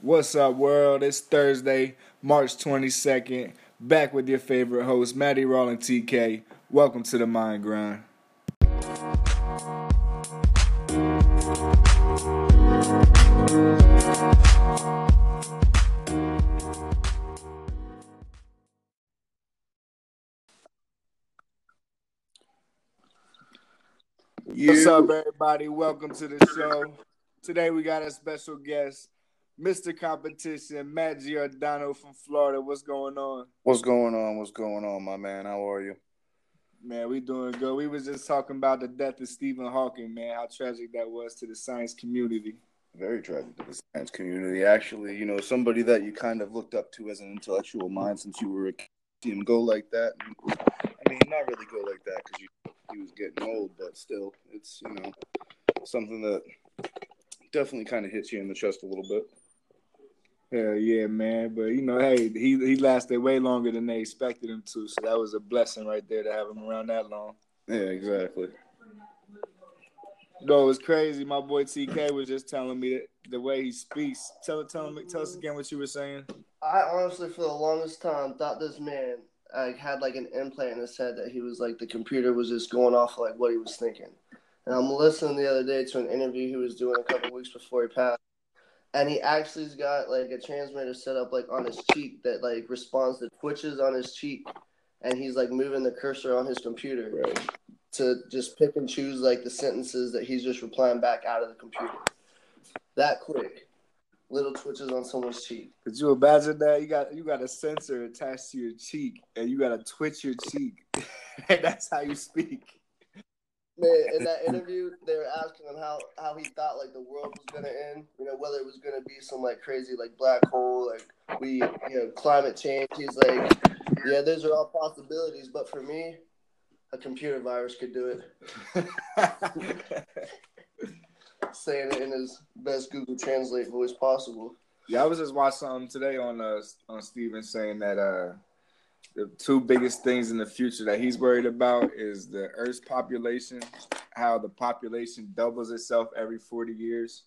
What's up, world? It's Thursday, March 22nd. Back with your favorite host, Maddie Rollin TK. Welcome to the Mind Grind. What's up, everybody? Welcome to the show. Today we got a special guest, Mr. Competition, Matt Giordano from Florida. What's going on? What's going on? What's going on, my man? How are you? Man, we doing good. We was just talking about the death of Stephen Hawking, man, how tragic that was to the science community. Very tragic to the science community. Actually, you know, somebody that you kind of looked up to as an intellectual mind since you were a kid, go like that. I mean, not really go like that because he was getting old, but still, it's you know something that definitely kind of hits you in the chest a little bit. Hell yeah, man. But you know, hey, he he lasted way longer than they expected him to, so that was a blessing right there to have him around that long. Yeah, exactly. No, it was crazy. My boy TK was just telling me that the way he speaks. Tell tell me tell us again what you were saying. I honestly, for the longest time, thought this man like had like an implant in his head that he was like the computer was just going off like what he was thinking. And I'm listening the other day to an interview he was doing a couple weeks before he passed, and he actually's got like a transmitter set up like on his cheek that like responds to twitches on his cheek, and he's like moving the cursor on his computer Right. to just pick and choose like the sentences that he's just replying back out of the computer. That quick. Little twitches on someone's cheek. Could you imagine that? You got you got a sensor attached to your cheek and you gotta twitch your cheek. and that's how you speak. Man, in that interview, they were asking him how, how he thought like the world was gonna end. You know, whether it was gonna be some like crazy like black hole, like we, you know, climate change. He's like, yeah, those are all possibilities, but for me, a computer virus could do it. Saying it in his best Google Translate voice possible. yeah, I was just watching something today on uh on Stephen saying that uh the two biggest things in the future that he's worried about is the Earth's population, how the population doubles itself every 40 years.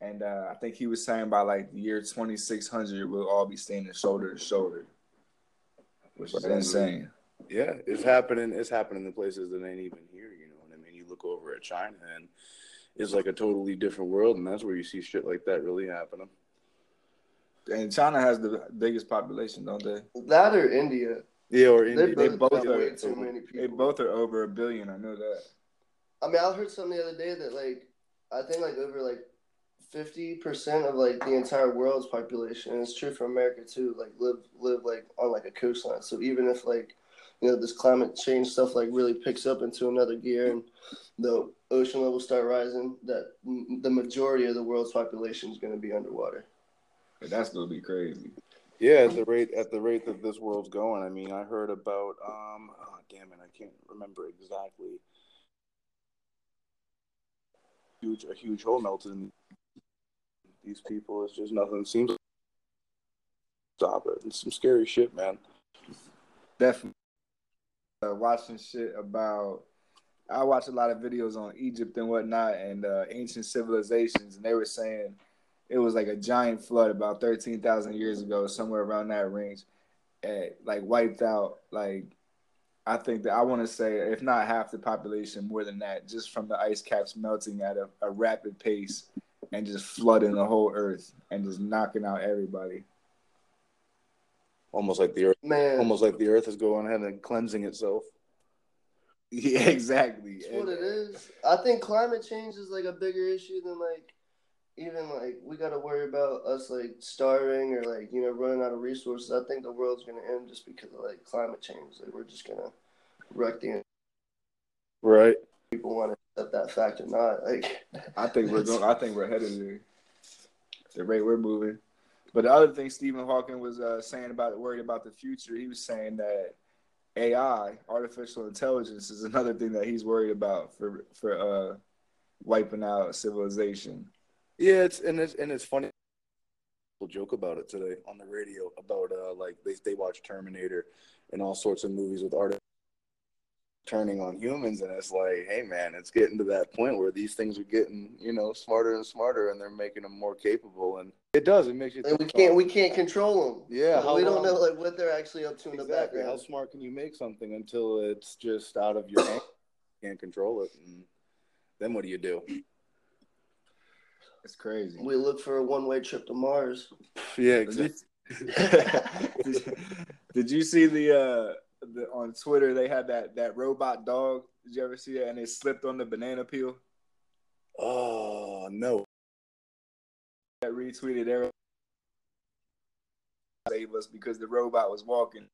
And uh, I think he was saying by like the year 2600, we'll all be standing shoulder to shoulder, which is insane. Yeah, it's happening. It's happening in places that ain't even here. You know what I mean? You look over at China and it's like a totally different world, and that's where you see shit like that really happening. And China has the biggest population, don't they? That or India. Yeah, or India. they both both are- too many people. They both are over a billion. I know that. I mean, I heard something the other day that like I think like over like fifty percent of like the entire world's population, and it's true for America too. Like live live like on like a coastline. So even if like you know this climate change stuff like really picks up into another gear and the ocean levels start rising, that m- the majority of the world's population is going to be underwater. But that's gonna be crazy. Yeah, at the rate at the rate that this world's going. I mean, I heard about um oh, damn it, I can't remember exactly. Huge a huge hole melted these people. It's just nothing seems to stop it. It's some scary shit, man. Definitely. Uh, watching shit about. I watch a lot of videos on Egypt and whatnot and uh, ancient civilizations, and they were saying it was like a giant flood about thirteen thousand years ago, somewhere around that range, and like wiped out like I think that I want to say if not half the population, more than that, just from the ice caps melting at a, a rapid pace and just flooding the whole earth and just knocking out everybody. Almost like the earth Man, almost like the earth is going ahead and cleansing itself. Yeah, exactly. That's what it is. I think climate change is like a bigger issue than like even like we got to worry about us like starving or like you know running out of resources. I think the world's gonna end just because of like climate change. Like we're just gonna wreck the Right. people want to accept that fact or not. Like I think we're going. I think we're headed there. The rate we're moving. But the other thing Stephen Hawking was uh, saying about worried about the future, he was saying that AI, artificial intelligence, is another thing that he's worried about for for uh, wiping out civilization. Yeah, it's and it's and it's funny. People joke about it today on the radio about uh like they they watch Terminator and all sorts of movies with art turning on humans and it's like hey man it's getting to that point where these things are getting you know smarter and smarter and they're making them more capable and it does. It makes you and we can't we can't control them yeah we long, don't know like what they're actually up to exactly, in the background how smart can you make something until it's just out of your hand you can't control it and then what do you do it's crazy we look for a one-way trip to mars yeah exactly did, did you see the uh the, on Twitter they had that that robot dog. Did you ever see that? And it slipped on the banana peel. Oh no! That retweeted everyone save us because the robot was walking.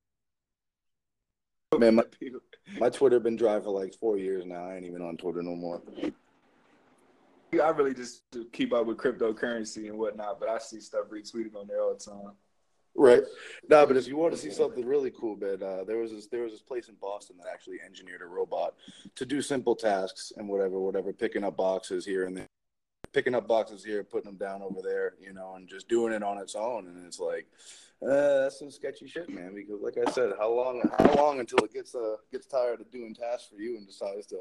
Man, my, my Twitter been dry for like four years now. I ain't even on Twitter no more. I really just keep up with cryptocurrency and whatnot, but I see stuff retweeted on there all the time. Right. No, but if you want to see something really cool, man, uh, there was this there was this place in Boston that actually engineered a robot to do simple tasks and whatever, whatever, picking up boxes here and there, picking up boxes here, putting them down over there, you know, and just doing it on its own. And it's like, uh, that's some sketchy shit, man. Because like I said, how long how long until it gets uh gets tired of doing tasks for you and decides to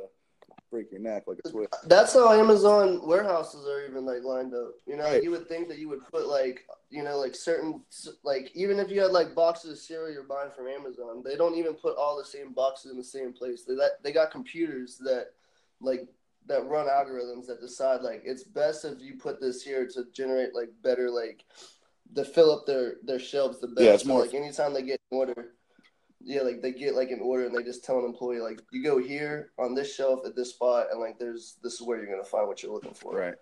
break your neck like a twist. That's how Amazon warehouses are even like lined up. You know, right. you would think that you would put like you know like certain like even if you had like boxes of cereal you're buying from Amazon, they don't even put all the same boxes in the same place. They that they got computers that like that run algorithms that decide like it's best if you put this here to generate like better like to fill up their their shelves the best. Yeah, it's more like anytime they get an order yeah, like they get like an order and they just tell an employee like you go here on this shelf at this spot and like there's this is where you're gonna find what you're looking for. Right.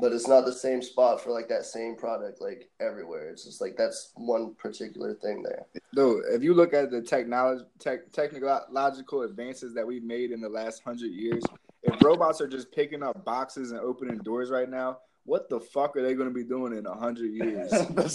But it's not the same spot for like that same product like everywhere. It's just like that's one particular thing there. No, if you look at the technology tech, technological advances that we've made in the last hundred years, if robots are just picking up boxes and opening doors right now, what the fuck are they going to be doing in a hundred years?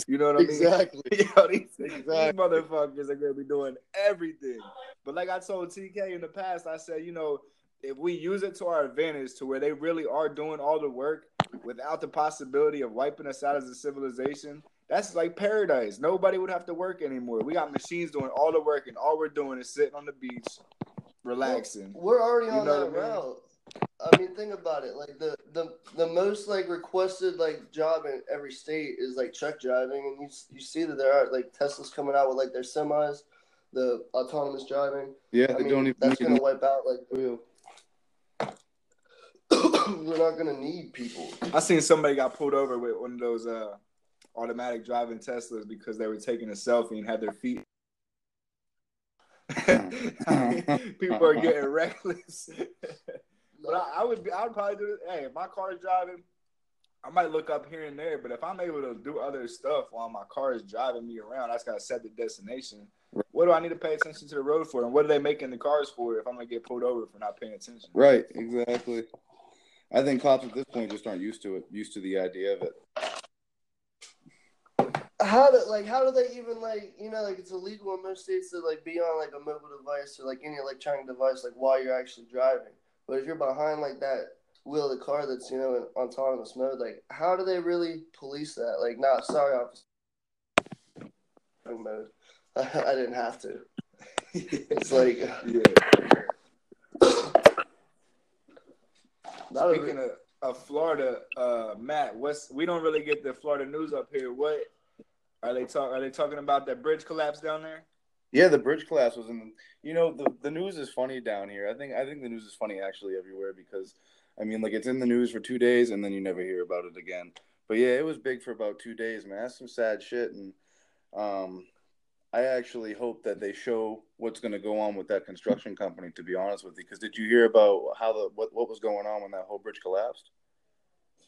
you know what I mean? Exactly. Yo, these, exactly. these motherfuckers are going to be doing everything. But like I told TK in the past, I said, you know, if we use it to our advantage, to where they really are doing all the work without the possibility of wiping us out as a civilization, that's like paradise. Nobody would have to work anymore. We got machines doing all the work, and all we're doing is sitting on the beach, relaxing. We're already on that route. I mean, think about it. Like the the the most like requested like job in every state is like truck driving, and you you see that there are like Tesla's coming out with like their semis, the autonomous driving. Yeah, I they mean, don't even. That's gonna wipe out like real. We're not gonna need people. I seen somebody got pulled over with one of those uh automatic driving Teslas because they were taking a selfie and had their feet. people are getting reckless. But I, I would be, I would probably do it. Hey, if my car is driving, I might look up here and there. But if I'm able to do other stuff while my car is driving me around, I just gotta set the destination. What do I need to pay attention to the road for, and what are they making the cars for if I'm gonna get pulled over for not paying attention? Right, exactly. I think cops at this point just aren't used to it, used to the idea of it. How do like how do they even like you know like it's illegal in most states to like be on like a mobile device or like any electronic device like while you're actually driving. But if you're behind like that wheel of the car that's you know in autonomous mode, like how do they really police that? Like, not sorry, officer. Mode. I, didn't have to. it's like yeah. Speaking of, of Florida, uh, Matt, what's we don't really get the Florida news up here. What are they talk? Are they talking about that bridge collapse down there? Yeah, the bridge collapse was in. You know, the the news is funny down here. I think I think the news is funny actually everywhere because, I mean, like it's in the news for two days and then you never hear about it again. But yeah, it was big for about two days, man. That's some sad shit, and um, I actually hope that they show what's going to go on with that construction company. To be honest with you, because did you hear about how the what what was going on when that whole bridge collapsed?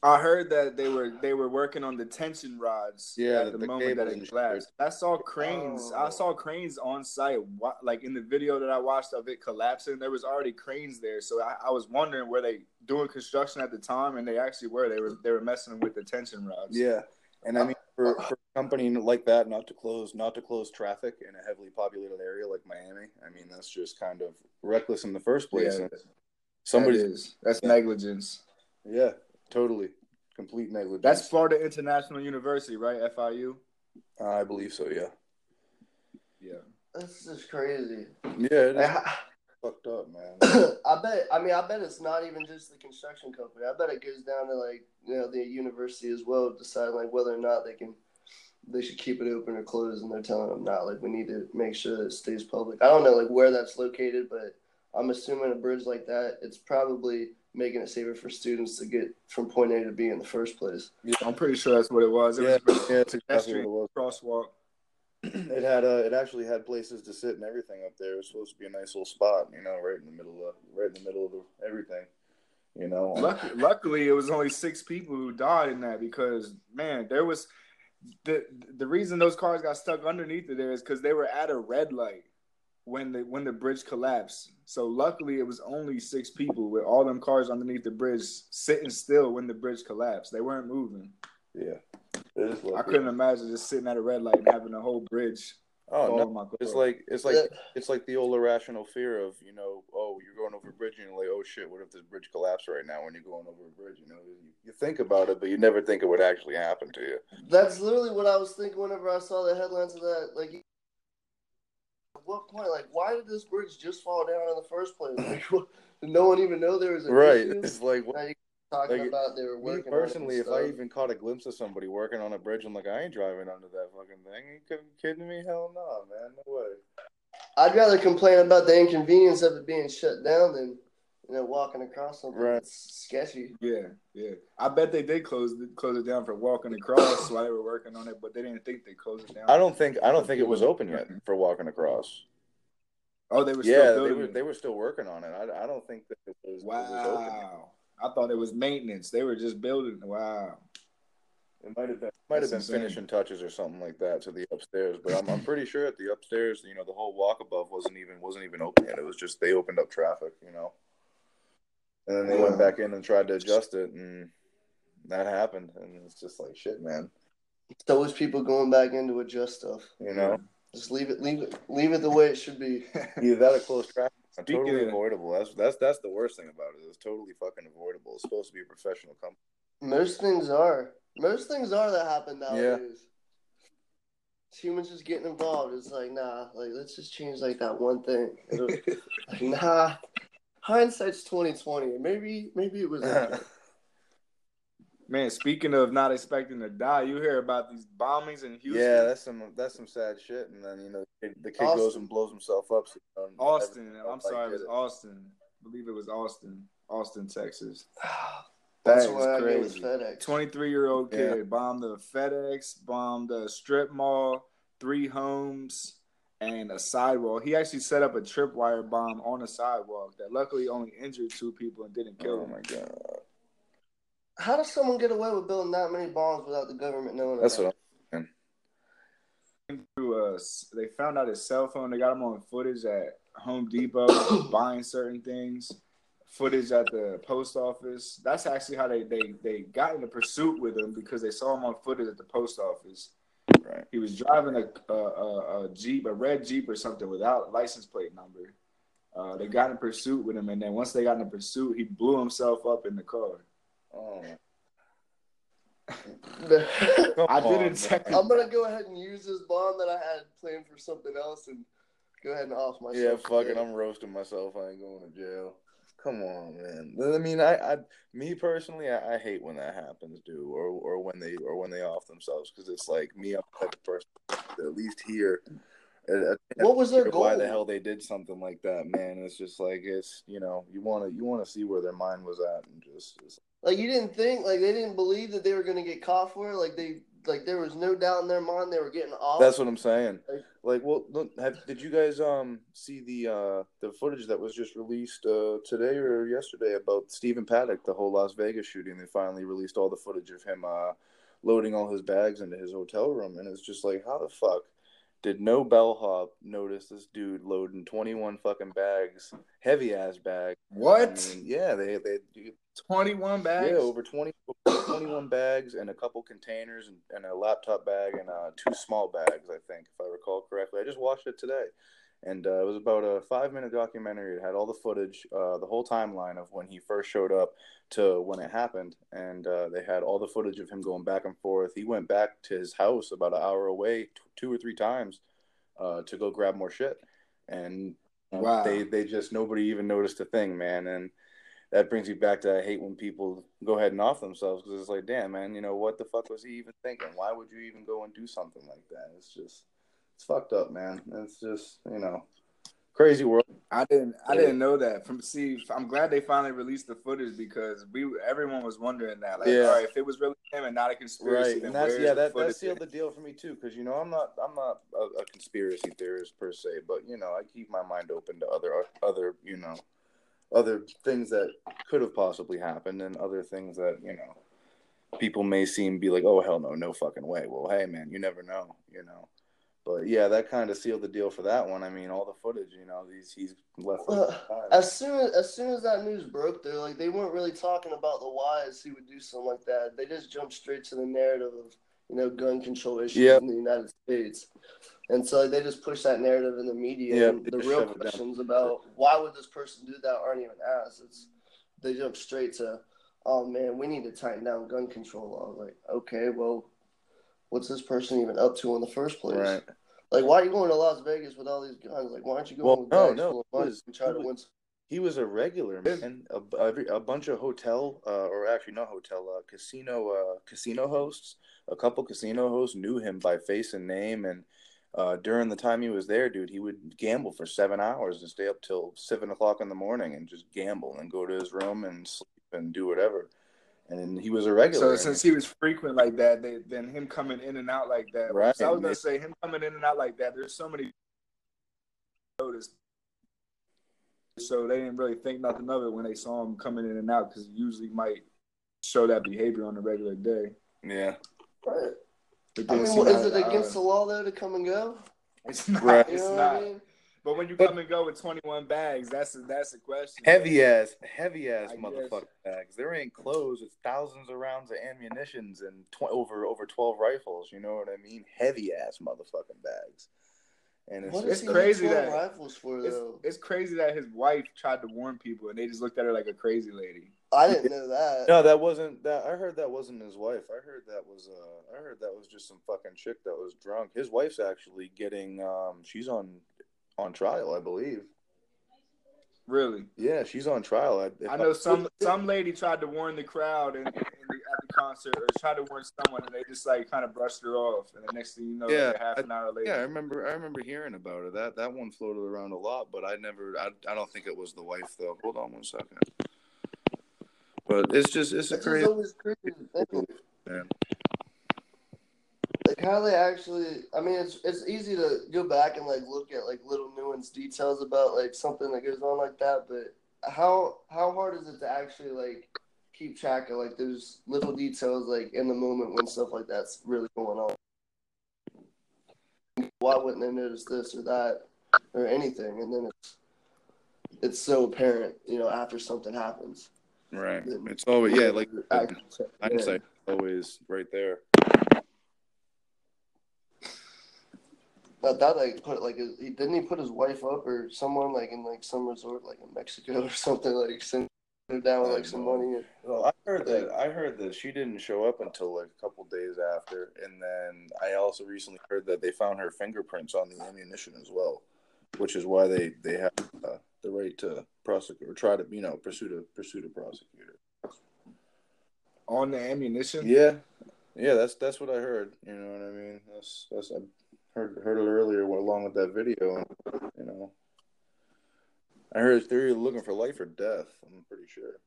I heard that they were they were working on the tension rods. Yeah, at the, the moment that it collapsed. I saw cranes. Oh. I saw cranes on site. Like in the video that I watched of it collapsing, there was already cranes there. So I, I was wondering were they doing construction at the time, and they actually were. They were they were messing with the tension rods. Yeah, and I mean for, for a company like that not to close not to close traffic in a heavily populated area like Miami. I mean that's just kind of reckless in the first place. Yeah, somebody that is. That's yeah. negligence. Yeah, Totally, complete negligence. That's Florida International University, right? FIU. I believe so. Yeah. Yeah. This is crazy. Yeah. fucked up, man. I bet. I mean, I bet it's not even just the construction company. I bet it goes down to like you know the university as well, deciding like whether or not they can they should keep it open or closed, and they're telling them not. Like we need to make sure that it stays public. I don't know like where that's located, but I'm assuming a bridge like that, it's probably making it safer for students to get from point A to B in the first place. Yeah, I'm pretty sure that's what it was. It yeah, was yeah, it's exactly it was. crosswalk. It had uh, it actually had places to sit and everything up there. It was supposed to be a nice little spot, you know, right in the middle of right in the middle of the, everything. You know, Luckily, luckily, it was only six people who died in that because man, there was the the reason those cars got stuck underneath it there is because they were at a red light when the when the bridge collapsed. So luckily, it was only six people with all them cars underneath the bridge sitting still when the bridge collapsed. They weren't moving. yeah. I couldn't imagine just sitting at a red light and having a whole bridge. Oh no, my car. It's like it's like Yeah. it's like the old irrational fear of you know oh you're going over a bridge and you're like oh shit what if this bridge collapsed right now when you're going over a bridge you know you, you think about it but you never think it would actually happen to you. That's literally what I was thinking whenever I saw the headlines of that. Like, at what point? Like, why did this bridge just fall down in the first place? Like, what, did no one even know there was an Right. issue? It's like Now you're talking Like, about they were working. on it and personally, if I even caught a glimpse of somebody working on a bridge, I'm like I ain't driving under that fucking thing. you kidding- kidding me? Hell no, man, no way. I'd rather complain about the inconvenience of it being shut down than you know walking across something Right. that's sketchy. Yeah, yeah. I bet they did close it, close it down for walking across while they were working on it, but they didn't think they closed it down. I don't think I don't think it was mm-hmm. open yet for walking across. Oh, they were still Yeah, they were it. they were still working on it. I, I don't think that it was, it was open. Wow. I thought it was maintenance. They were just building. Wow. It might have been might have been insane. finishing touches or something like that to the upstairs, but I'm I'm pretty sure at the upstairs, you know, the whole walk above wasn't even wasn't even open yet. It was just they opened up traffic, you know, and then they went back in and tried to adjust it, and that happened, and it's just like shit, man. It's always people going back in to adjust stuff. You know, Just leave it, leave it, leave it the way it should be. either that or close traffic. Speaking totally avoidable. That's that's that's the worst thing about it. It's totally fucking avoidable. It's supposed to be a professional company. Most things are. Most things are that happen nowadays. Humans just getting involved. It's like, nah, like let's just change like that one thing. Like, nah. Hindsight's twenty twenty. Maybe maybe it was okay. Man, speaking of not expecting to die, you hear about these bombings in Houston. Yeah, that's some that's some sad shit. And then you know the kid, the kid goes and blows himself up. So, um, you know, Austin. I'm else sorry, it was it. Austin. I believe it was Austin. Austin, Texas. That's That why I go crazy. FedEx. 23 year old Yeah. kid bombed the FedEx, bombed a strip mall, three homes, and a sidewalk. He actually set up a tripwire bomb on a sidewalk that luckily only injured two people and didn't kill Oh them. my god, How does someone get away with building that many bombs without the government knowing? that's about what. I'm, Through, uh, they found out his cell phone. They got him on footage at Home Depot buying certain things. Footage at the post office. That's actually how they, they, they got in a pursuit with him because they saw him on footage at the post office. Right. He was driving a, a, a, a Jeep, a red Jeep or something without license plate number. Uh, they got in pursuit with him, and then once they got in pursuit, he blew himself up in the car. Oh, I'm didn't on, check. man. gonna go ahead and use this bomb that I had planned for something else and go ahead and off myself. Yeah, fucking, today. I'm roasting myself. I ain't going to jail. Come on, man. I mean, I, I me personally, I, I hate when that happens, dude, or or when they or when they off themselves, because it's like me, I'm the type of person at least here. What was their goal? Why the hell they did something like that, man? It's just like it's you know you want to you want to see where their mind was at and just it's, Like you didn't think, like they didn't believe that they were gonna get caught for it. Like they, like there was no doubt in their mind they were getting off. That's what I'm saying. Like- Like, well, look, have, did you guys um see the uh the footage that was just released uh today or yesterday about Stephen Paddock, the whole Las Vegas shooting? They finally released all the footage of him uh loading all his bags into his hotel room, and it's just like, how the fuck did no bellhop notice this dude loading 21 fucking bags, heavy ass bags? What? I mean, yeah, they they 21 bags? yeah, over 20, 21 bags and a couple containers and, and a laptop bag and uh, two small bags, I think, if I recall correctly. I just watched it today. And uh, it was about a five minute documentary. It had all the footage, uh, the whole timeline of when he first showed up to when it happened. And uh, they had all the footage of him going back and forth. He went back to his house about an hour away, t- two or three times, uh, to go grab more shit. And Wow. They they just nobody even noticed a thing, man. And that brings me back to I hate when people go ahead and off themselves because it's like, damn, man, you know what the fuck was he even thinking? Why would you even go and do something like that? It's just it's fucked up, man. It's just you know crazy world. I didn't. I didn't know that. From see, I'm glad they finally released the footage because we everyone was wondering that. Like, Yeah. all right, if it was really him and not a conspiracy, Right, then and that's yeah, the that that sealed the deal for me too. Because you know, I'm not I'm not a, a conspiracy theorist per se, but you know, I keep my mind open to other other you know other things that could have possibly happened and other things that you know people may seem be like, oh hell no, no fucking way. Well, hey man, you never know, you know. But yeah, that kind of sealed the deal for that one. I mean, all the footage, you know, these he's left. Well. As soon as, as soon as that news broke, they're like they weren't really talking about the whys he would do something like that. They just jumped straight to the narrative of you know gun control issues Yep. in the United States, and so they just push that narrative in the media. Yep, and the real shove it down. questions about why would this person do that aren't even asked. It's they jump straight to, oh man, we need to tighten down gun control laws. Like okay, well, what's this person even up to in the first place? right. Like, why are you going to Las Vegas with all these guns? Like, why aren't you going Well, with no, bags no, full of money was- and try to win? He was a regular man. A, a, a bunch of hotel, uh, or actually not hotel, uh, casino, uh, casino hosts. A couple casino hosts knew him by face and name, and uh, during the time he was there, dude, he would gamble for seven hours and stay up till seven o'clock in the morning and just gamble and go to his room and sleep and do whatever. And he was a regular. So since he was frequent like that, they, then him coming in and out like that. Right. So I was gonna say him coming in and out like that. There's so many noticed. So they didn't really think nothing of it when they saw him coming in and out because usually might show that behavior on a regular day. yeah, Right. I mean, well, is it uh, against the law though to come and go? It's not. Right. You It's know not. I mean? But when you come and go with 21 bags, that's a, that's a question. heavy ass, heavy ass I guess. motherfucking bags. There ain't clothes. It's thousands of rounds of ammunitions and tw- over over twelve rifles. You know what I mean? Heavy ass motherfucking bags. And it's, What it's he crazy that- rifles for It's, though? it's crazy that his wife tried to warn people and they just looked at her like a crazy lady. I didn't know that. no, that wasn't that. I heard that wasn't his wife. I heard that was uh, I heard that was just some fucking chick that was drunk. His wife's actually getting um, she's on on trial, I believe. Really. Yeah, she's on trial. I, I know some some lady tried to warn the crowd in, in the, at the concert or tried to warn someone and they just like kind of brushed her off. And the next thing you know, Yeah, like half an hour later. Yeah, I remember. I remember hearing about it. That that one floated around a lot, but I never. I, I don't think it was the wife though. Hold on one second. But it's just it's a It's crazy always crazy to man. They actually. I mean, it's it's easy to go back and like look at like little nuanced details about like something that goes on like that, but how how hard is it to actually like keep track of like those little details like in the moment when stuff like that's really going on? Why wouldn't they notice this or that or anything? And then it's it's so apparent, you know, after something happens. Right. It's always yeah, like hindsight always right there. But that like put like he didn't he put his wife up or someone like in like some resort like in Mexico or something like sent her down with like some money. And, Well, I heard that I heard that she didn't show up until like a couple days after, and then I also recently heard that they found her fingerprints on the ammunition as well, which is why they they have uh, the right to prosecute or try to you know pursue to pursue to prosecute her. On the ammunition? Yeah, yeah, that's that's what I heard. You know what I mean? That's that's I heard heard it earlier along with that video. You know, I heard they're either looking for life or death. I'm pretty sure.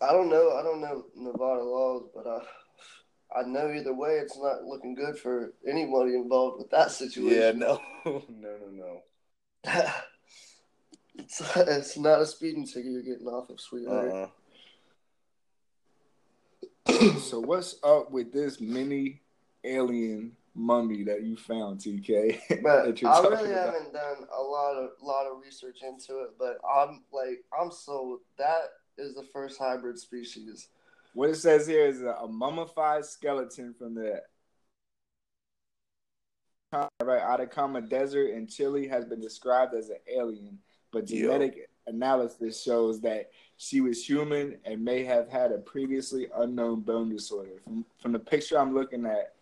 I don't know. I don't know Nevada laws, but I I know either way it's not looking good for anybody involved with that situation. Yeah, no, no, no, no. it's, it's not a speeding ticket you're getting off of, sweetheart. uh So what's up with this mini alien mummy that you found, TK? But I really about? haven't done a lot of lot of research into it, but I'm like I'm sold. That is the first hybrid species. What it says here is a, a mummified skeleton from the right, Atacama Desert in Chile has been described as an alien, but Yo. genetic analysis shows that she was human and may have had a previously unknown bone disorder. From from the picture I'm looking at,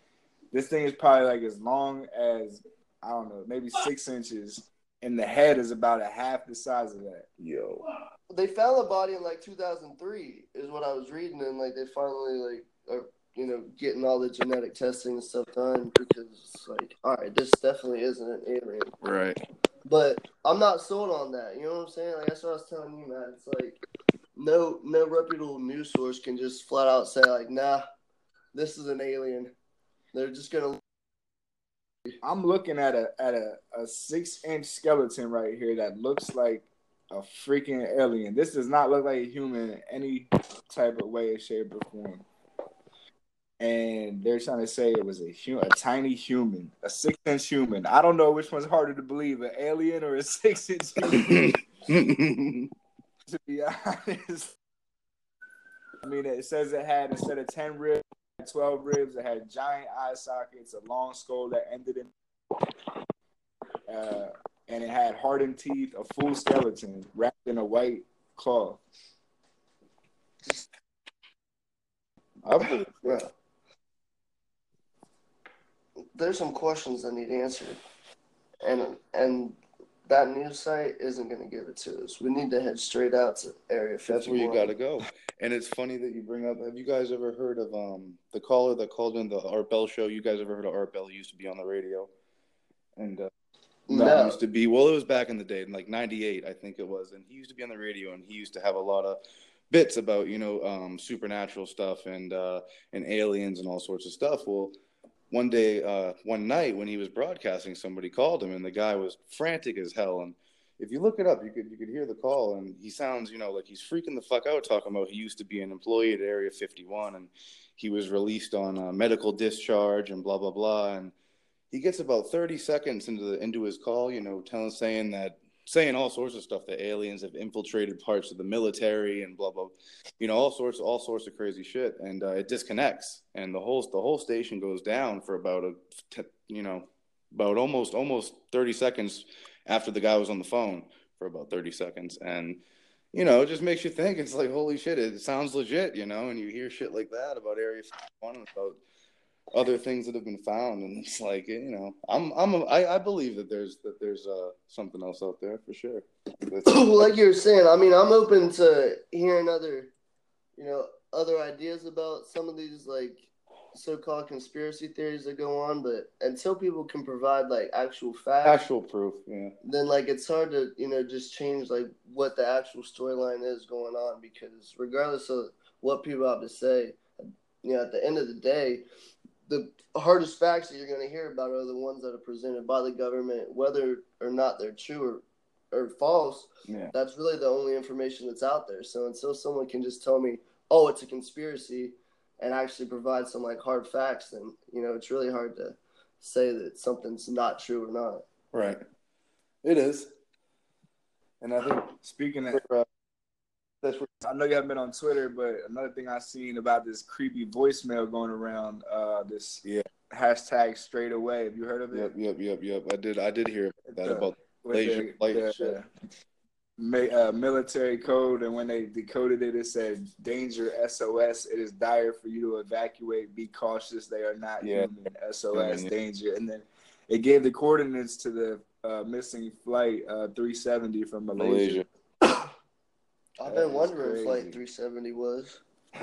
this thing is probably like as long as I don't know, maybe six inches, and the head is about a half the size of that. Yo. They found the body in like 2003, is what I was reading, and like they finally like are you know getting all the genetic testing and stuff done because it's like, all right, this definitely isn't an alien. Right. But I'm not sold on that. You know what I'm saying? Like that's what I was telling you, man. It's like no no reputable news source can just flat out say like, nah, this is an alien. They're just gonna. I'm looking at a at a, a six inch skeleton right here that looks like a freaking alien. This does not look like a human in any type of way, shape, or form. And they're trying to say it was a hu- a tiny human, a six inch human. I don't know which one's harder to believe, an alien or a six inch human. to be honest, I mean, it says it had instead of ten ribs, it had twelve ribs. It had giant eye sockets, a long skull that ended in. Uh, and it had hardened teeth, a full skeleton wrapped in a white cloth. Bro. There's some questions that need answered, and and that news site isn't going to give it to us. We need to head straight out to Area 51. That's where you got to go. And it's funny that you bring up. Have you guys ever heard of um the caller that called in the Art Bell show? You guys ever heard of Art Bell? He used to be on the radio, and uh, No. that used to be well, it was back in the day, in like '98, I think it was. And he used to be on the radio, and he used to have a lot of bits about you know um, supernatural stuff and uh, and aliens and all sorts of stuff. Well, one day, uh, one night when he was broadcasting, somebody called him, and the guy was frantic as hell. And if you look it up, you could you could hear the call, and he sounds, you know, like he's freaking the fuck out, talking about he used to be an employee at Area 51, and he was released on uh, medical discharge and blah blah blah. And he gets about 30 seconds into the into his call, you know, telling saying that saying all sorts of stuff that aliens have infiltrated parts of the military and blah blah, you know, all sorts all sorts of crazy shit, and uh, it disconnects, and the whole the whole station goes down for about a you know about almost almost 30 seconds after the guy was on the phone for about 30 seconds, and you know, it just makes you think. It's like holy shit, it sounds legit, you know, and you hear shit like that about Area 51 and about other things that have been found and it's like you know i'm i'm a, I, I believe that there's that there's uh something else out there for sure. Like you were saying, I mean, I'm open to hearing other, you know, other ideas about some of these like so-called conspiracy theories that go on, but until people can provide like actual facts, actual proof yeah. then like it's hard to you know just change like what the actual storyline is going on because regardless of what people have to say, you know, at the end of the day, the hardest facts that you're going to hear about are the ones that are presented by the government, whether or not they're true or, or false. yeah That's really the only information that's out there. So until someone can just tell me, oh, it's a conspiracy, and actually provide some like hard facts, then you know it's really hard to say that something's not true or not. right it is and i think Speaking of, uh, I know you haven't been on Twitter, but another thing I seen about this creepy voicemail going around, uh, this Yeah. hashtag straight away. Have you heard of it? yep yep yep yep. i did i did hear that The- about With laser light shit. ma- uh, military code, and when they decoded it, it said "Danger SOS." It is dire for you to evacuate. Be cautious. They are not Yeah. human. SOS. Yeah. Danger. And then it gave the coordinates to the uh, missing flight uh, 370 from Malaysia. malaysia I've been wondering crazy. Flight 370 was.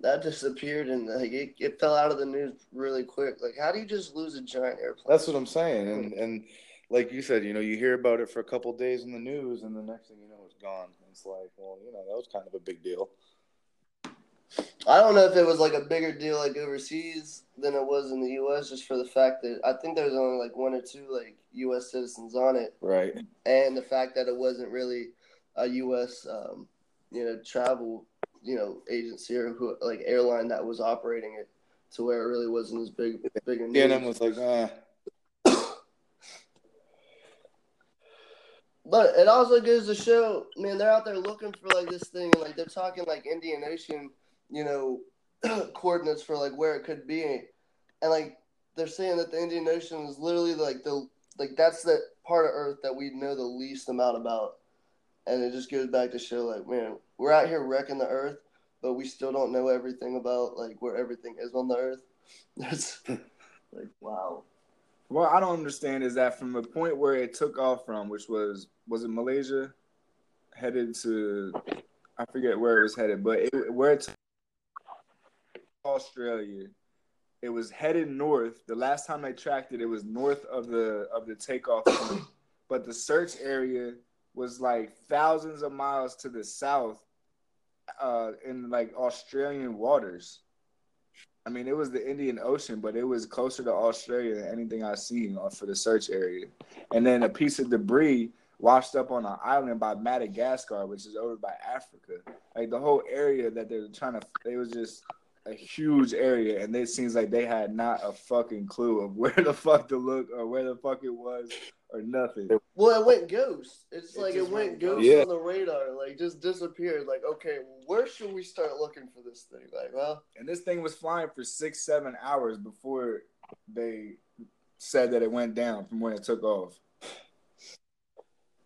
that disappeared and like it, it fell out of the news really quick. Like, how do you just lose a giant airplane? That's what I'm saying, and and like you said, you know, you hear about it for a couple days in the news, and the next thing you know, it's gone. It's like, well, you know, that was kind of a big deal. I don't know if it was like a bigger deal like overseas than it was in the U.S. Just for the fact that I think there was only like one or two like U.S. citizens on it, Right. and the fact that it wasn't really a U.S. Um, you know travel you know agency or who like airline that was operating it to where it really wasn't as big big a news. CNN was like, ah, But it also goes to show, man, they're out there looking for like this thing, and like they're talking like Indian Ocean, you know, coordinates for like where it could be, and like they're saying that the Indian Ocean is literally like the like that's the part of Earth that we know the least amount about, and it just goes back to show like, man, we're out here wrecking the Earth, but we still don't know everything about like where everything is on the Earth. That's like wow. What I don't understand is that from the point where it took off from, which was was it Malaysia, headed to, I forget where it was headed, but it, where it took Australia, it was headed north. The last time I tracked it, it was north of the of the takeoff point, but the search area was like thousands of miles to the south, uh, in like Australian waters. I mean, it was the Indian Ocean, but it was closer to Australia than anything I've seen for the search area. And then a piece of debris washed up on an island by Madagascar, which is over by Africa. Like the whole area that they were trying to, it was just a huge area, and it seems like they had not a fucking clue of where the fuck to look or where the fuck it was or nothing. Well, it went ghost. It's It like it went went ghost Yeah. on the radar, like just disappeared. Like, okay, where should we start looking for this thing? Like, well, And this thing was flying for six, seven hours before they said that it went down from when it took off.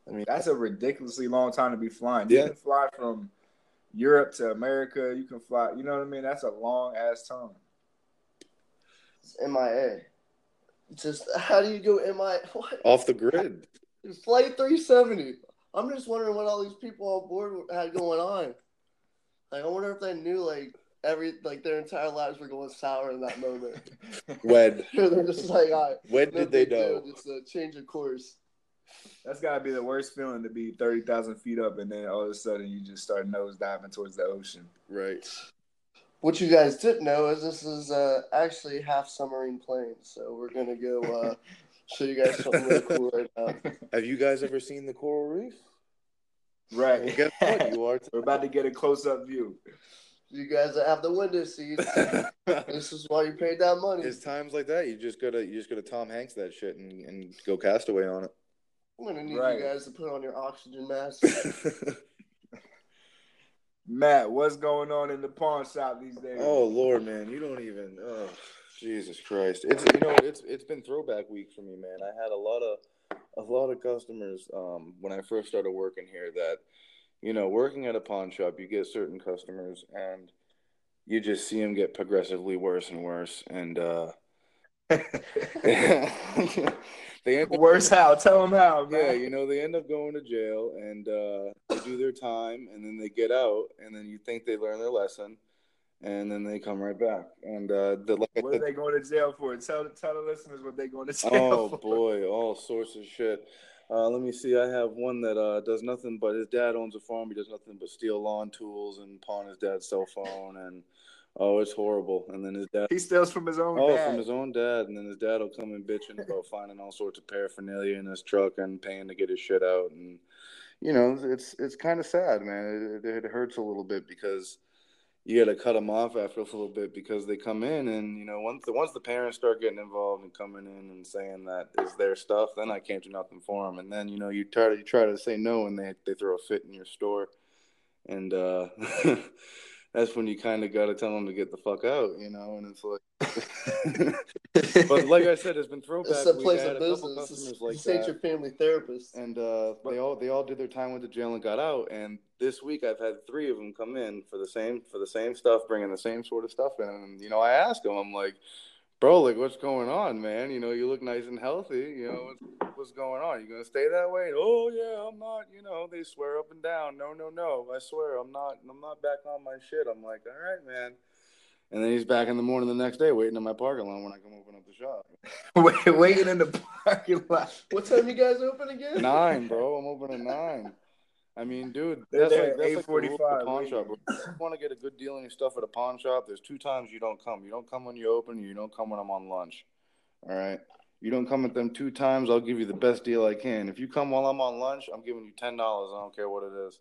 I mean, That's a ridiculously long time to be flying. You Yeah. can fly from Europe to America. You can fly. You know what I mean? That's a long ass time. it's MIA. Just how do you go MIA? What? off the grid. Flight 370. I'm just wondering what all these people on board had going on. Like, I wonder if they knew like every like their entire lives were going sour in that moment. When They're just like, all right, when did they big deal, know? It's a uh, change of course. That's got to be the worst feeling to be thirty thousand feet up, and then all of a sudden you just start nose diving towards the ocean. Right. What you guys didn't know is this is uh, actually half submarine plane, so we're gonna go uh, show you guys something really cool right now. Have you guys ever seen the coral reef? Right. Well, guess what? You are. We're about to get a close up view. You guys that have the window seats, this is why you paid that money. It's times like that. You just gotta you just gotta Tom Hanks that shit and, and go castaway on it. I'm gonna need Right. you guys to put on your oxygen mask. Matt, what's going on in the pawn shop these days? oh Lord, man, you don't even. Oh, Jesus Christ! It's you know it's it's been throwback week for me, man. I had a lot of a lot of customers um, when I first started working here. That you know, working at a pawn shop, you get certain customers and you just see them get progressively worse and worse, and uh, they end up Worse how? Tell them how, man. Yeah, you know, they end up going to jail and uh, they do their time and then they get out and then you think they learn their lesson and then they come right back. And uh, the, like what said, are they going to jail for? Tell tell the listeners what they going to jail oh for. boy, all sorts of shit. Uh, let me see. I have one that uh, does nothing but his dad owns a farm. He does nothing but steal lawn tools and pawn his dad's cell phone. And oh, it's horrible. And then his dad. He steals from his own Oh, dad. from his own dad, and then his dad will come and bitching about finding all sorts of paraphernalia in his truck and paying to get his shit out, and you know, it's it's kind of sad, man. It, it, hurts a little bit because you got to cut them off after a little bit because they come in, and you know, once the once the parents start getting involved and coming in and saying that is their stuff, then I can't do nothing for them, and then you know, you try to you try to say no, and they they throw a fit in your store, and uh. That's when you kind of got to tell them to get the fuck out, you know, and it's like, but like I said, it's been throwback. It's a place of business. customers like this ain't your family therapist. and uh, they all they all did their time, went to jail, and got out. And this week, I've had three of them come in for the same for the same stuff, bringing the same sort of stuff in. And you know, I asked them, I'm like, bro, like, what's going on, man? You know, you look nice and healthy. You know, what's, what's going on? You gonna stay that way? Oh yeah, I'm not. You know, they swear up and down. No, no, no. I swear, I'm not. I'm not back on my shit. I'm like, all right, man. And then he's back in the morning the next day, waiting in my parking lot when I come open up the shop. Wait, waiting in the parking lot. What time you guys open again? Nine, bro. I'm open at nine. I mean, dude, They're that's like at that's like the rule of 8:45 the pawn shop. If you want to get a good deal on your stuff at a pawn shop, there's two times you don't come. You don't come when you open. You don't come when I'm on lunch. All right. You don't come at them two times. I'll give you the best deal I can. If you come while I'm on lunch, I'm giving you ten dollars. I don't care what it is.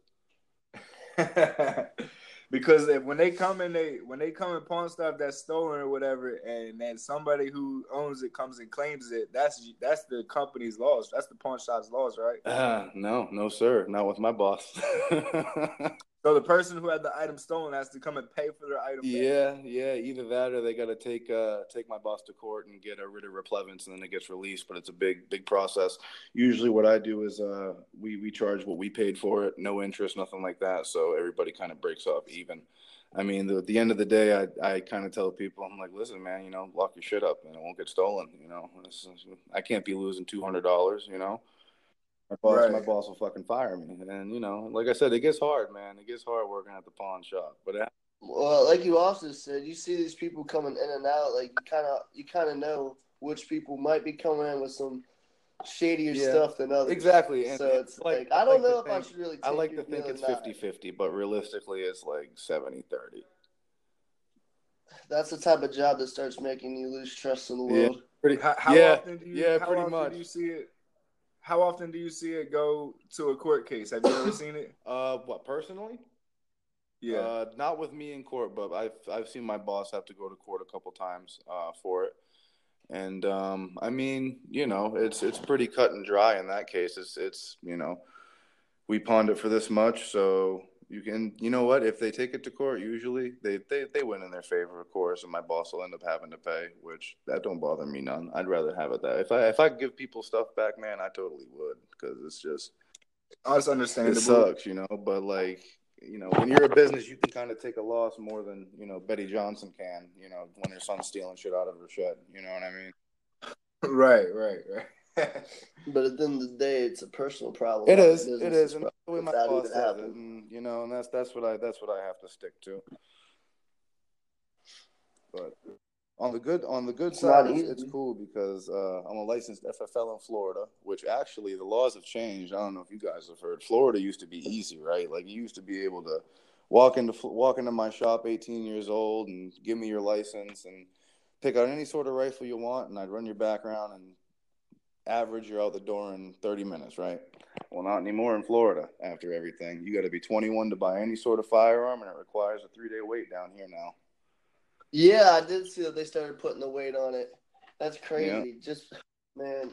because if, when they come and they when they come and pawn stuff that's stolen or whatever, and then somebody who owns it comes and claims it, that's that's the company's loss. That's the pawn shop's loss, right? Ah, no, no, sir, not with my boss. So the person who had the item stolen has to come and pay for their item. back. Yeah, yeah. Either that, or they got to take uh, take my boss to court and get a writ of replevance, and then it gets released. But it's a big, big process. Usually, what I do is uh, we we charge what we paid for it, no interest, nothing like that. So everybody kind of breaks off even. I mean, the, at the end of the day, I, I kind of tell people, I'm like, listen, man, you know, lock your shit up and it won't get stolen. You know, I can't be losing two hundred dollars. You know, my boss, Right. my boss will fucking fire me. And you know, like I said, it gets hard, man. It gets hard working at the pawn shop. But it, Well, like you also said, you see these people coming in and out. Like you kind of, you kind of know which people might be coming in with some shadier Yeah, stuff than others. exactly. And so and it's like- like, I I don't like know if I should really. Take I like to think it's or 50-50, but realistically, it's like 70-30. That's the type of job that starts making you lose trust in the Yeah. world. Pretty, How, how yeah, often do you? yeah, how pretty often much. Do you see it? How often do you see it go to a court case? Have you ever seen it? Uh, what personally? Yeah. Uh, not with me in court, but I've I've seen my boss have to go to court a couple times uh, for it, and um, I mean, you know, it's it's pretty cut and dry in that case. It's it's you know, we pawned it for this much, so you can you know what? If they take it to court, usually they they they win in their favor, of course, and my boss will end up having to pay, which that don't bother me none. I'd rather have it that if I if I could give people stuff back, man, I totally would because it's just oh, it's it sucks, you know. But like, you know, when you're a business, you can kind of take a loss more than you know Betty Johnson can. You know, when her son's stealing shit out of her shed. You know what I mean? Right, right, right. But at the end of the day, it's a personal problem. It is. It is. a is. It business is, and problem. that's the way my Without boss even says it, happening. and you know, and that's that's what I that's what I have to stick to. But on the good on the good It's side, it's, it's cool because uh, I'm a licensed FFL in Florida, which actually the laws have changed. I don't know if you guys have heard. Florida used to be easy, right? Like you used to be able to walk into walk into my shop, 18 years old, and give me your license and pick out any sort of rifle you want, and I'd run your background and average you're out the door in 30 minutes, right? Well, not anymore in Florida. After everything, you got to be 21 to buy any sort of firearm, and it requires a three day wait down here now. Yeah, I did see that they started putting the weight on it. That's crazy. Just man,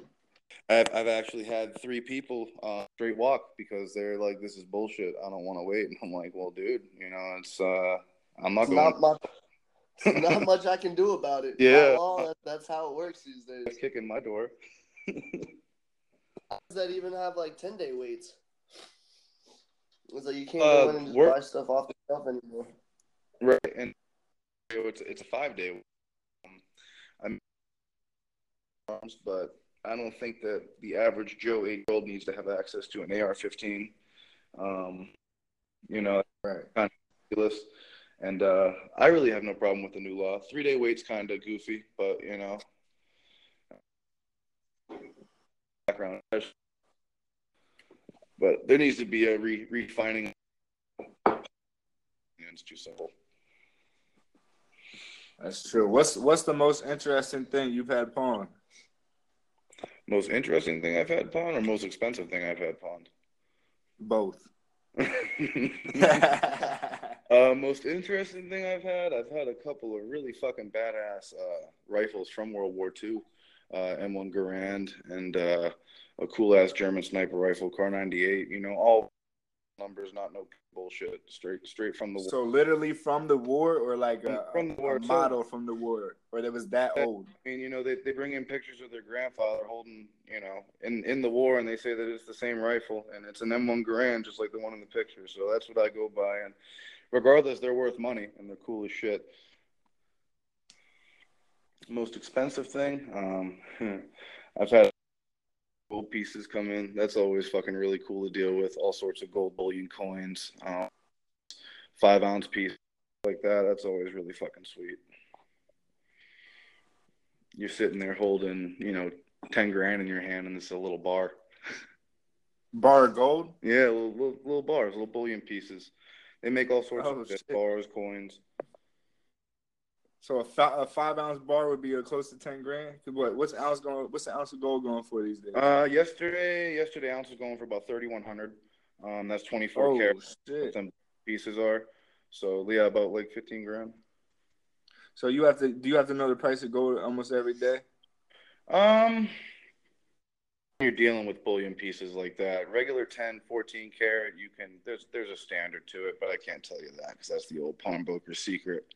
I've I've actually had three people uh, straight walk because they're like, "This is bullshit. I don't want to wait." And I'm like, "Well, dude, you know, it's uh, I'm not it's going." not much. not much I can do about it. Yeah. law, that, that's how it works these days. kicking my door. Does that even have like ten day waits? It's like you can't Uh, go in and just buy stuff off the shelf anymore. Right, and it's it's a five day. Um, I'm, but I don't think that the average Joe eight year old needs to have access to an AR-15. Um, you know, right. ridiculous. And uh, I really have no problem with the new law. Three day wait's kind of goofy, but you know, background. But there needs to be a re- refining. It's too simple. That's true. What's what's the most interesting thing you've had pawned? Most interesting thing I've had pawned, or most expensive thing I've had pawned? Both. uh, most interesting thing I've had, I've had a couple of really fucking badass uh, rifles from World War II, M1 Garand, and uh, a cool ass German sniper rifle, Kar 98. You know, all numbers, not no bullshit, straight straight from the war. so literally from the war, or like a, From the war, a so- model from the war, or that was that old. I mean, you know, they, they bring in pictures of their grandfather holding, you know, in, in the war, and they say that it's the same rifle, and it's an M1 Garand, just like the one in the picture. So that's what I go by. And regardless, they're worth money, and they're cool as shit. Most expensive thing, um, I've had gold pieces come in. That's always fucking really cool to deal with. All sorts of gold bullion coins, um, five ounce piece like that. That's always really fucking sweet you're sitting there holding, you know, ten grand in your hand, and it's a little bar. Bar of gold. Yeah, little, little, little bars, little bullion pieces. They make all sorts Oh, of shit, bars, coins. So a, fi- a five ounce bar would be a close to ten grand. What what's the ounce going? What's the ounce of gold going for these days? Uh, yesterday, yesterday ounce was going for about thirty one hundred. Um, that's twenty four oh carat. shit! What them pieces are. So yeah, about like fifteen grand. So you have to do you have to know the price of gold almost every day? Um, you're dealing with bullion pieces like that. Regular 10, 14 carat, you can. There's there's a standard to it, but I can't tell you that because that's the old pawnbroker secret.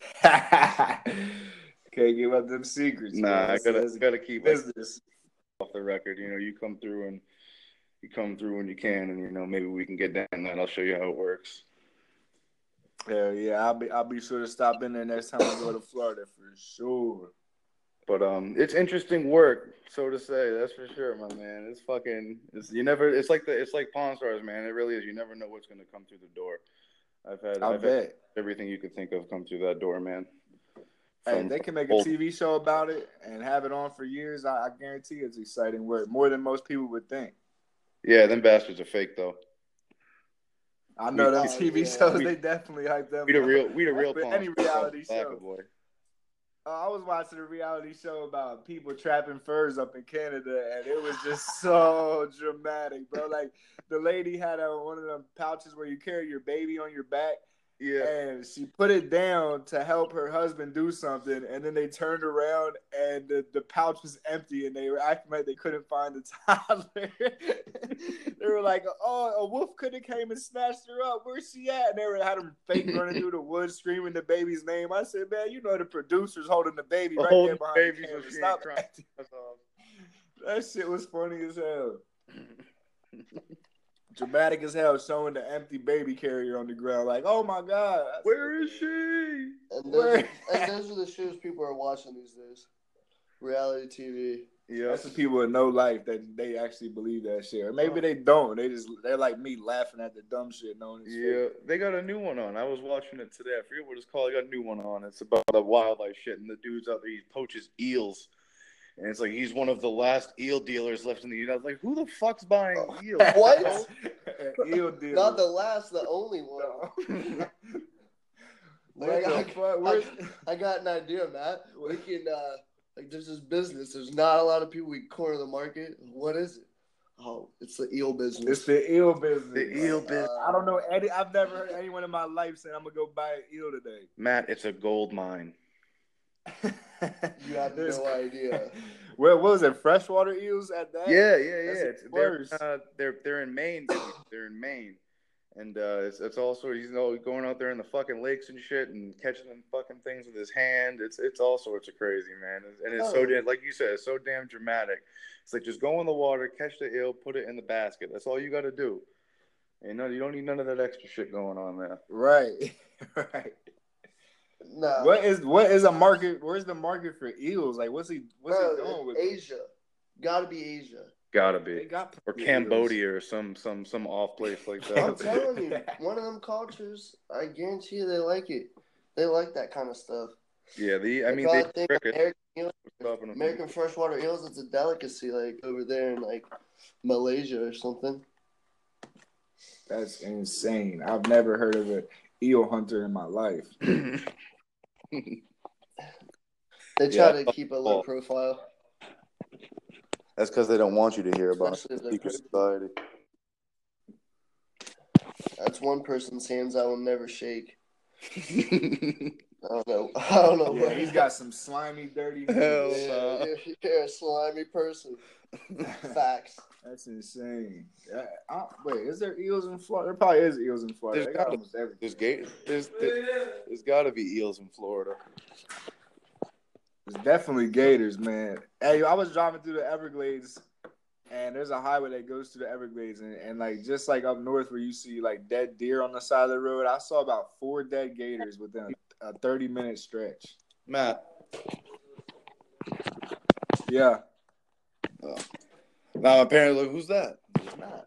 Can't give up them secrets. Nah, man. I gotta gotta keep business. off the record. You know, you come through and you come through when you can, and you know maybe we can get down that. I'll show you how it works. Hell yeah, I'll be I'll be sure to stop in there next time I go to Florida for sure. But um, it's interesting work, so to say. That's for sure, my man. It's fucking. It's you never. It's like the. It's like Pawn Stars, man. It really is. You never know what's gonna come through the door. I've had. I I've bet. had everything you could think of come through that door, man. Hey, From they can make a old- TV show about it and have it on for years. I, I guarantee it's exciting work, more than most people would think. Yeah, them bastards are fake though. I know We- them Oh, TV yeah. shows. We- they definitely hype them. We the up. real. We the real. For any reality Black show. Boy. Uh, I was watching a reality show about people trapping furs up in Canada, and it was just so dramatic, bro. Like the lady had a, one of them pouches where you carry your baby on your back, Yeah. and she put it down to help her husband do something, and then they turned around and the, the pouch was empty, and they were acting like they couldn't find the toddler. they were like, "Oh, a wolf could have came and snatched her up. Where's she at?" And they were had them fake running through the woods, screaming the baby's name. I said, "Man, you know the producer's holding the baby right there the behind baby the camera. Stop acting." That shit was funny as hell." Dramatic as hell, showing the empty baby carrier on the ground, like, "Oh my god, Where is she? And Where- those, and those are the shows people are watching these days. Reality TV. Yeah. That's the people with no life that they actually believe that shit. Or maybe they don't. They just they're like me laughing at the dumb shit knowing it's Yeah, they got a new one on. I was watching it today. I forget what it's called. They got a new one on. It's about the wildlife shit, and the dude's out there. He poaches eels, and it's like he's one of the last eel dealers left in the United. Like, who the fuck's buying eels? What? Eel deal. Not the last, the only one. No. Like, What the I- I got an idea, Matt. We can uh like there's this business. There's not a lot of people we corner the market. What is it? Oh, it's the eel business. It's the eel business. The eel business. Uh, I don't know any. I've never heard anyone in my life say I'm gonna go buy an eel today. Matt, it's a gold mine. You have no idea. Well, what was it? Freshwater eels at that? Yeah, yeah, yeah. That's they're, uh, they're they're in Maine. dude. They're in Maine, and uh, it's it's also he's you know, going out there in the fucking lakes and shit and catching them fucking things with his hand. It's it's all sorts of crazy, man. And it's so Oh. damn, like you said, it's so damn dramatic. It's like just go in the water, catch the eel, put it in the basket. That's all you got to do. And know, you don't need none of that extra shit going on there. Right. right. No. What is what is a market? Where's the market for eels? Like, what's he what's Bro, he doing with them? Asia. Gotta be Asia. Gotta be. got Or eels. Cambodia or some some some off place like that. I'm telling you, one of them cultures, I guarantee you they like it. They like that kind of stuff. yeah, the I mean they think. American, eels, American freshwater eels, it's a delicacy, like over there in like Malaysia or something. That's insane. I've never heard of an eel hunter in my life. They try Yeah. to keep a low profile. That's because they don't want you to hear about Especially if the they're secret society. That's one person's hands I will never shake. I don't know. I don't know. Yeah, he's got some slimy, dirty. Hell hands. Yeah, you're, you're a slimy person. Facts. That's insane. Uh, I, wait, is there eels in Florida? There probably is eels in Florida. There's They got gotta- almost everything. There's gate. There's there, there's got to be eels in Florida. There's definitely gators, man. Hey, I was driving through the Everglades, and there's a highway that goes through the Everglades, and, and like just like up north where you see like dead deer on the side of the road, I saw about four dead gators within a, a 30 minute stretch. Matt. Yeah. Oh. Now apparently, who's that? It's Matt.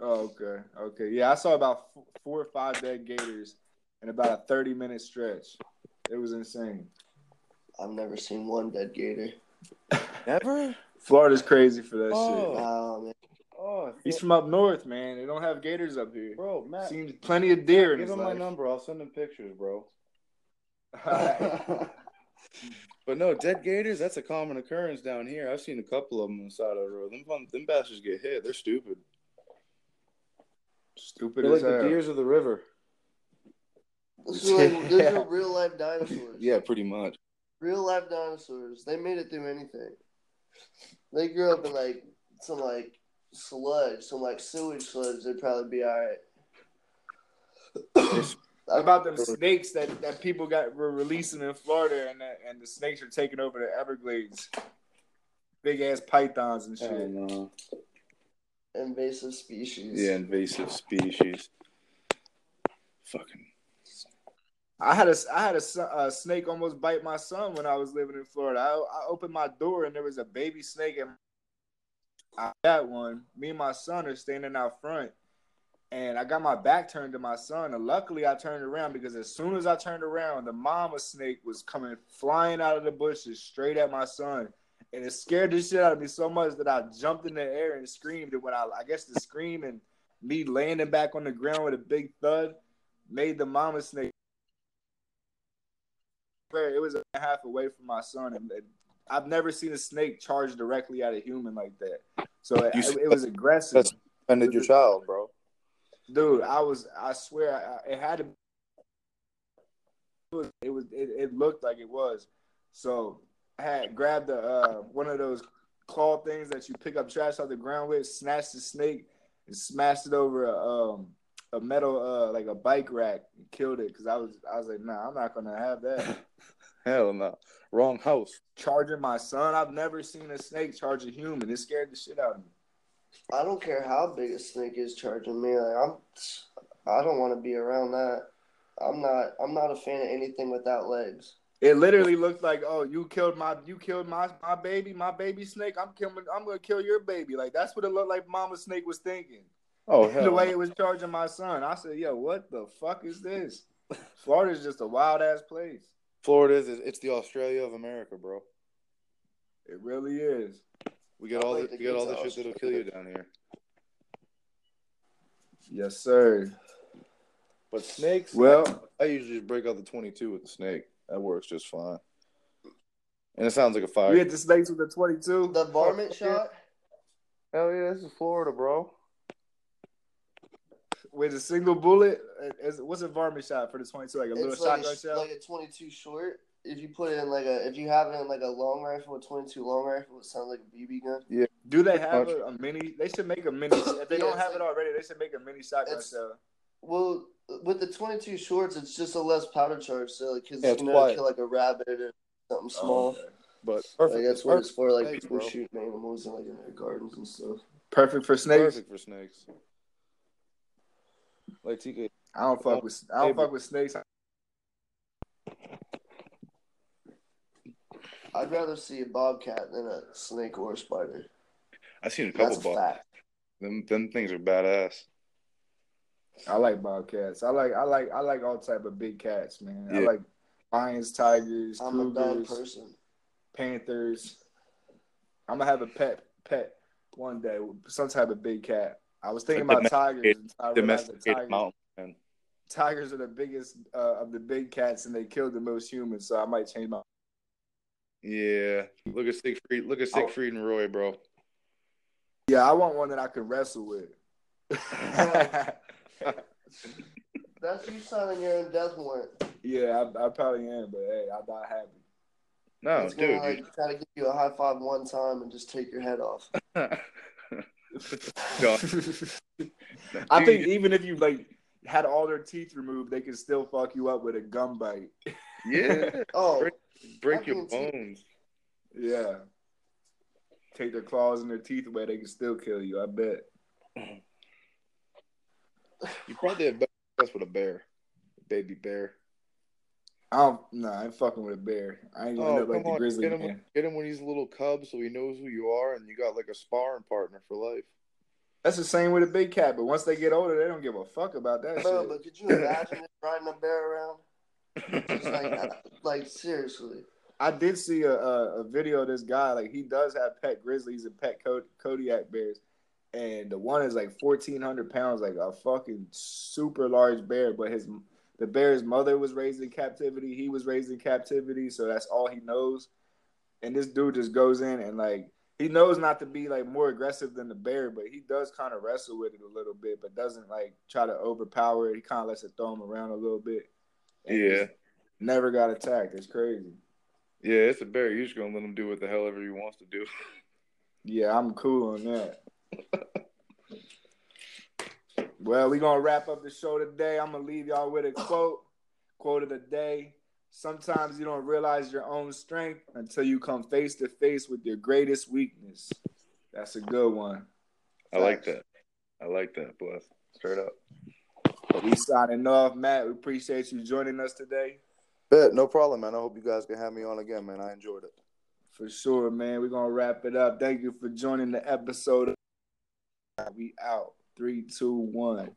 Oh, okay. Okay. Yeah, I saw about f- four or five dead gators in about a 30 minute stretch. It was insane. I've never seen one dead gator. Never. Florida's crazy for that Oh. Wow, man. Oh. He's from up north, man. They don't have gators up here. bro, Matt. seems plenty of deer in Give his him my number. I'll send him pictures, bro. Alright. But no, dead gators. That's a common occurrence down here. I've seen a couple of them on the side of the road. Them, fun- them bastards get hit. They're stupid. Stupid They're as like the deers of the river. Those are, like, those are real life dinosaurs. Yeah, pretty much. Real life dinosaurs. They made it through anything. They grew up in like some like sludge, some like sewage sludge. They'd probably be all right. About them snakes that, that people got were releasing in Florida and that, and the snakes are taking over the Everglades. Big ass pythons and shit. And, uh, invasive species. yeah, invasive species. Fucking I had a I had a, a, snake almost bite my son when I was living in Florida. I, I opened my door and there was a baby snake and I got one. Me and my son are standing out front, and I got my back turned to my son. And luckily, I turned around because as soon as I turned around, the mama snake was coming flying out of the bushes straight at my son, and it scared the shit out of me so much that I jumped in the air and screamed. And when I, I guess the scream and me landing back on the ground with a big thud made the mama snake it was a half away from my son, and I've never seen a snake charge directly at a human like that. So it, it, was aggressive. That's offended your child, bro. Dude, I was. I swear, I, it had to. It was. It, was it, it, looked like it was. So I had grabbed the uh, one of those claw things that you pick up trash off the ground with, snatched the snake, and smashed it over a um, a metal uh, like a bike rack and killed it because I was I was like, nah, I'm not gonna have that. Hell no. Wrong house. Charging my son. I've never seen a snake charge a human. It scared the shit out of me. I don't care how big a snake is charging me. Like I'm, I don't want to be around that. I'm not. I'm not a fan of anything without legs. It literally looked like, oh, you killed my, you killed my, my baby, my baby snake. I'm killing, I'm gonna kill your baby. Like that's what it looked like. Mama snake was thinking. Oh hell! the way it was charging my son, I said, yo, what the fuck is this? Florida's just a wild ass place. Florida is it's the Australia of America, bro. It really is. We get all the, we get all the shit that'll kill you down here. Yes, sir. But snakes. Well, I, I usually break out the twenty-two with the snake. That works just fine. And it sounds like a fire. You hit the snakes with the twenty-two. The varmint shot. Hell yeah, this is Florida, bro with a single bullet. what's a varmint shot for the twenty two? Like a it's little like shotgun a, shell. Like a twenty two short. If you put it in like a, if you have it in like a long rifle, a twenty two long rifle, it sounds like a BB gun. Yeah. Do they have a, a, mini? They should make a mini. If they yeah, don't have like, it already, they should make a mini shotgun shell. Well, with the twenty two shorts, it's just a less powder charge, so like, cause yeah, you know, kill like a rabbit or something oh, small. Oh, okay. But perfect. Like, that's what perfect. it's for, like people bro. shooting animals in like in their gardens and stuff. Perfect for snakes. Perfect for snakes. Like TK, I don't fuck uh, with I don't fuck with snakes. I'd rather see a bobcat than a snake or a spider. I've seen a couple bobcats. Them them things are badass. I like bobcats. I like I like I like all type of big cats, man. Yeah. I like lions, tigers, I'm cougars, a dog person. Panthers. I'm gonna have a pet pet one day, some type of big cat. I was thinking about tigers. Domesticated mountain man. Tigers are the biggest uh, of the big cats, and they kill the most humans. So I might change my. Yeah, look at Siegfried. Look at Siegfried oh. and Roy, bro. Yeah, I want one that I can wrestle with. That's you signing your own death warrant. Yeah, I, I, probably am, but hey, I die happy. No, it's dude, gonna, like, try to give you a high five one time and just take your head off. I think even if you like had all their teeth removed, they could still fuck you up with a gum bite. Yeah. oh, break, break your bones. Yeah. Take their claws and their teeth away, they can still kill you. I bet. You probably have best with a bear, baby bear. I don't. No, nah, I'm fucking with a bear. I ain't gonna oh, end up like on. the grizzly get him, man. Get him when he's a little cub, so he knows who you are, and you got like a sparring partner for life. That's the same with a big cat, but once they get older, they don't give a fuck about that Bro, shit. But could you imagine riding a bear around? like, like, seriously. I did see a, a, a, video of this guy. Like he does have pet grizzlies and pet Kodiak bears, and the one is like fourteen hundred pounds, like a fucking super large bear. But his the bear's mother was raised in captivity. He was raised in captivity, so that's all he knows. And this dude just goes in and like he knows not to be like more aggressive than the bear, but he does kind of wrestle with it a little bit, but doesn't like try to overpower it. He kind of lets it throw him around a little bit. Yeah. Never got attacked. It's crazy. Yeah, it's a bear. You're just gonna let him do what the hell ever he wants to do. yeah, I'm cool on that. well, we're gonna wrap up the show today. I'm gonna leave y'all with a quote. Quote of the day. Sometimes you don't realize your own strength until you come face to face with your greatest weakness. That's a good one. I like that. I like that, bless. Straight up. We signing off, Matt. We appreciate you joining us today. Bet, no problem, man. I hope you guys can have me on again, man. I enjoyed it. For sure, man. We're gonna wrap it up. Thank you for joining the episode. We out. Three, two, one.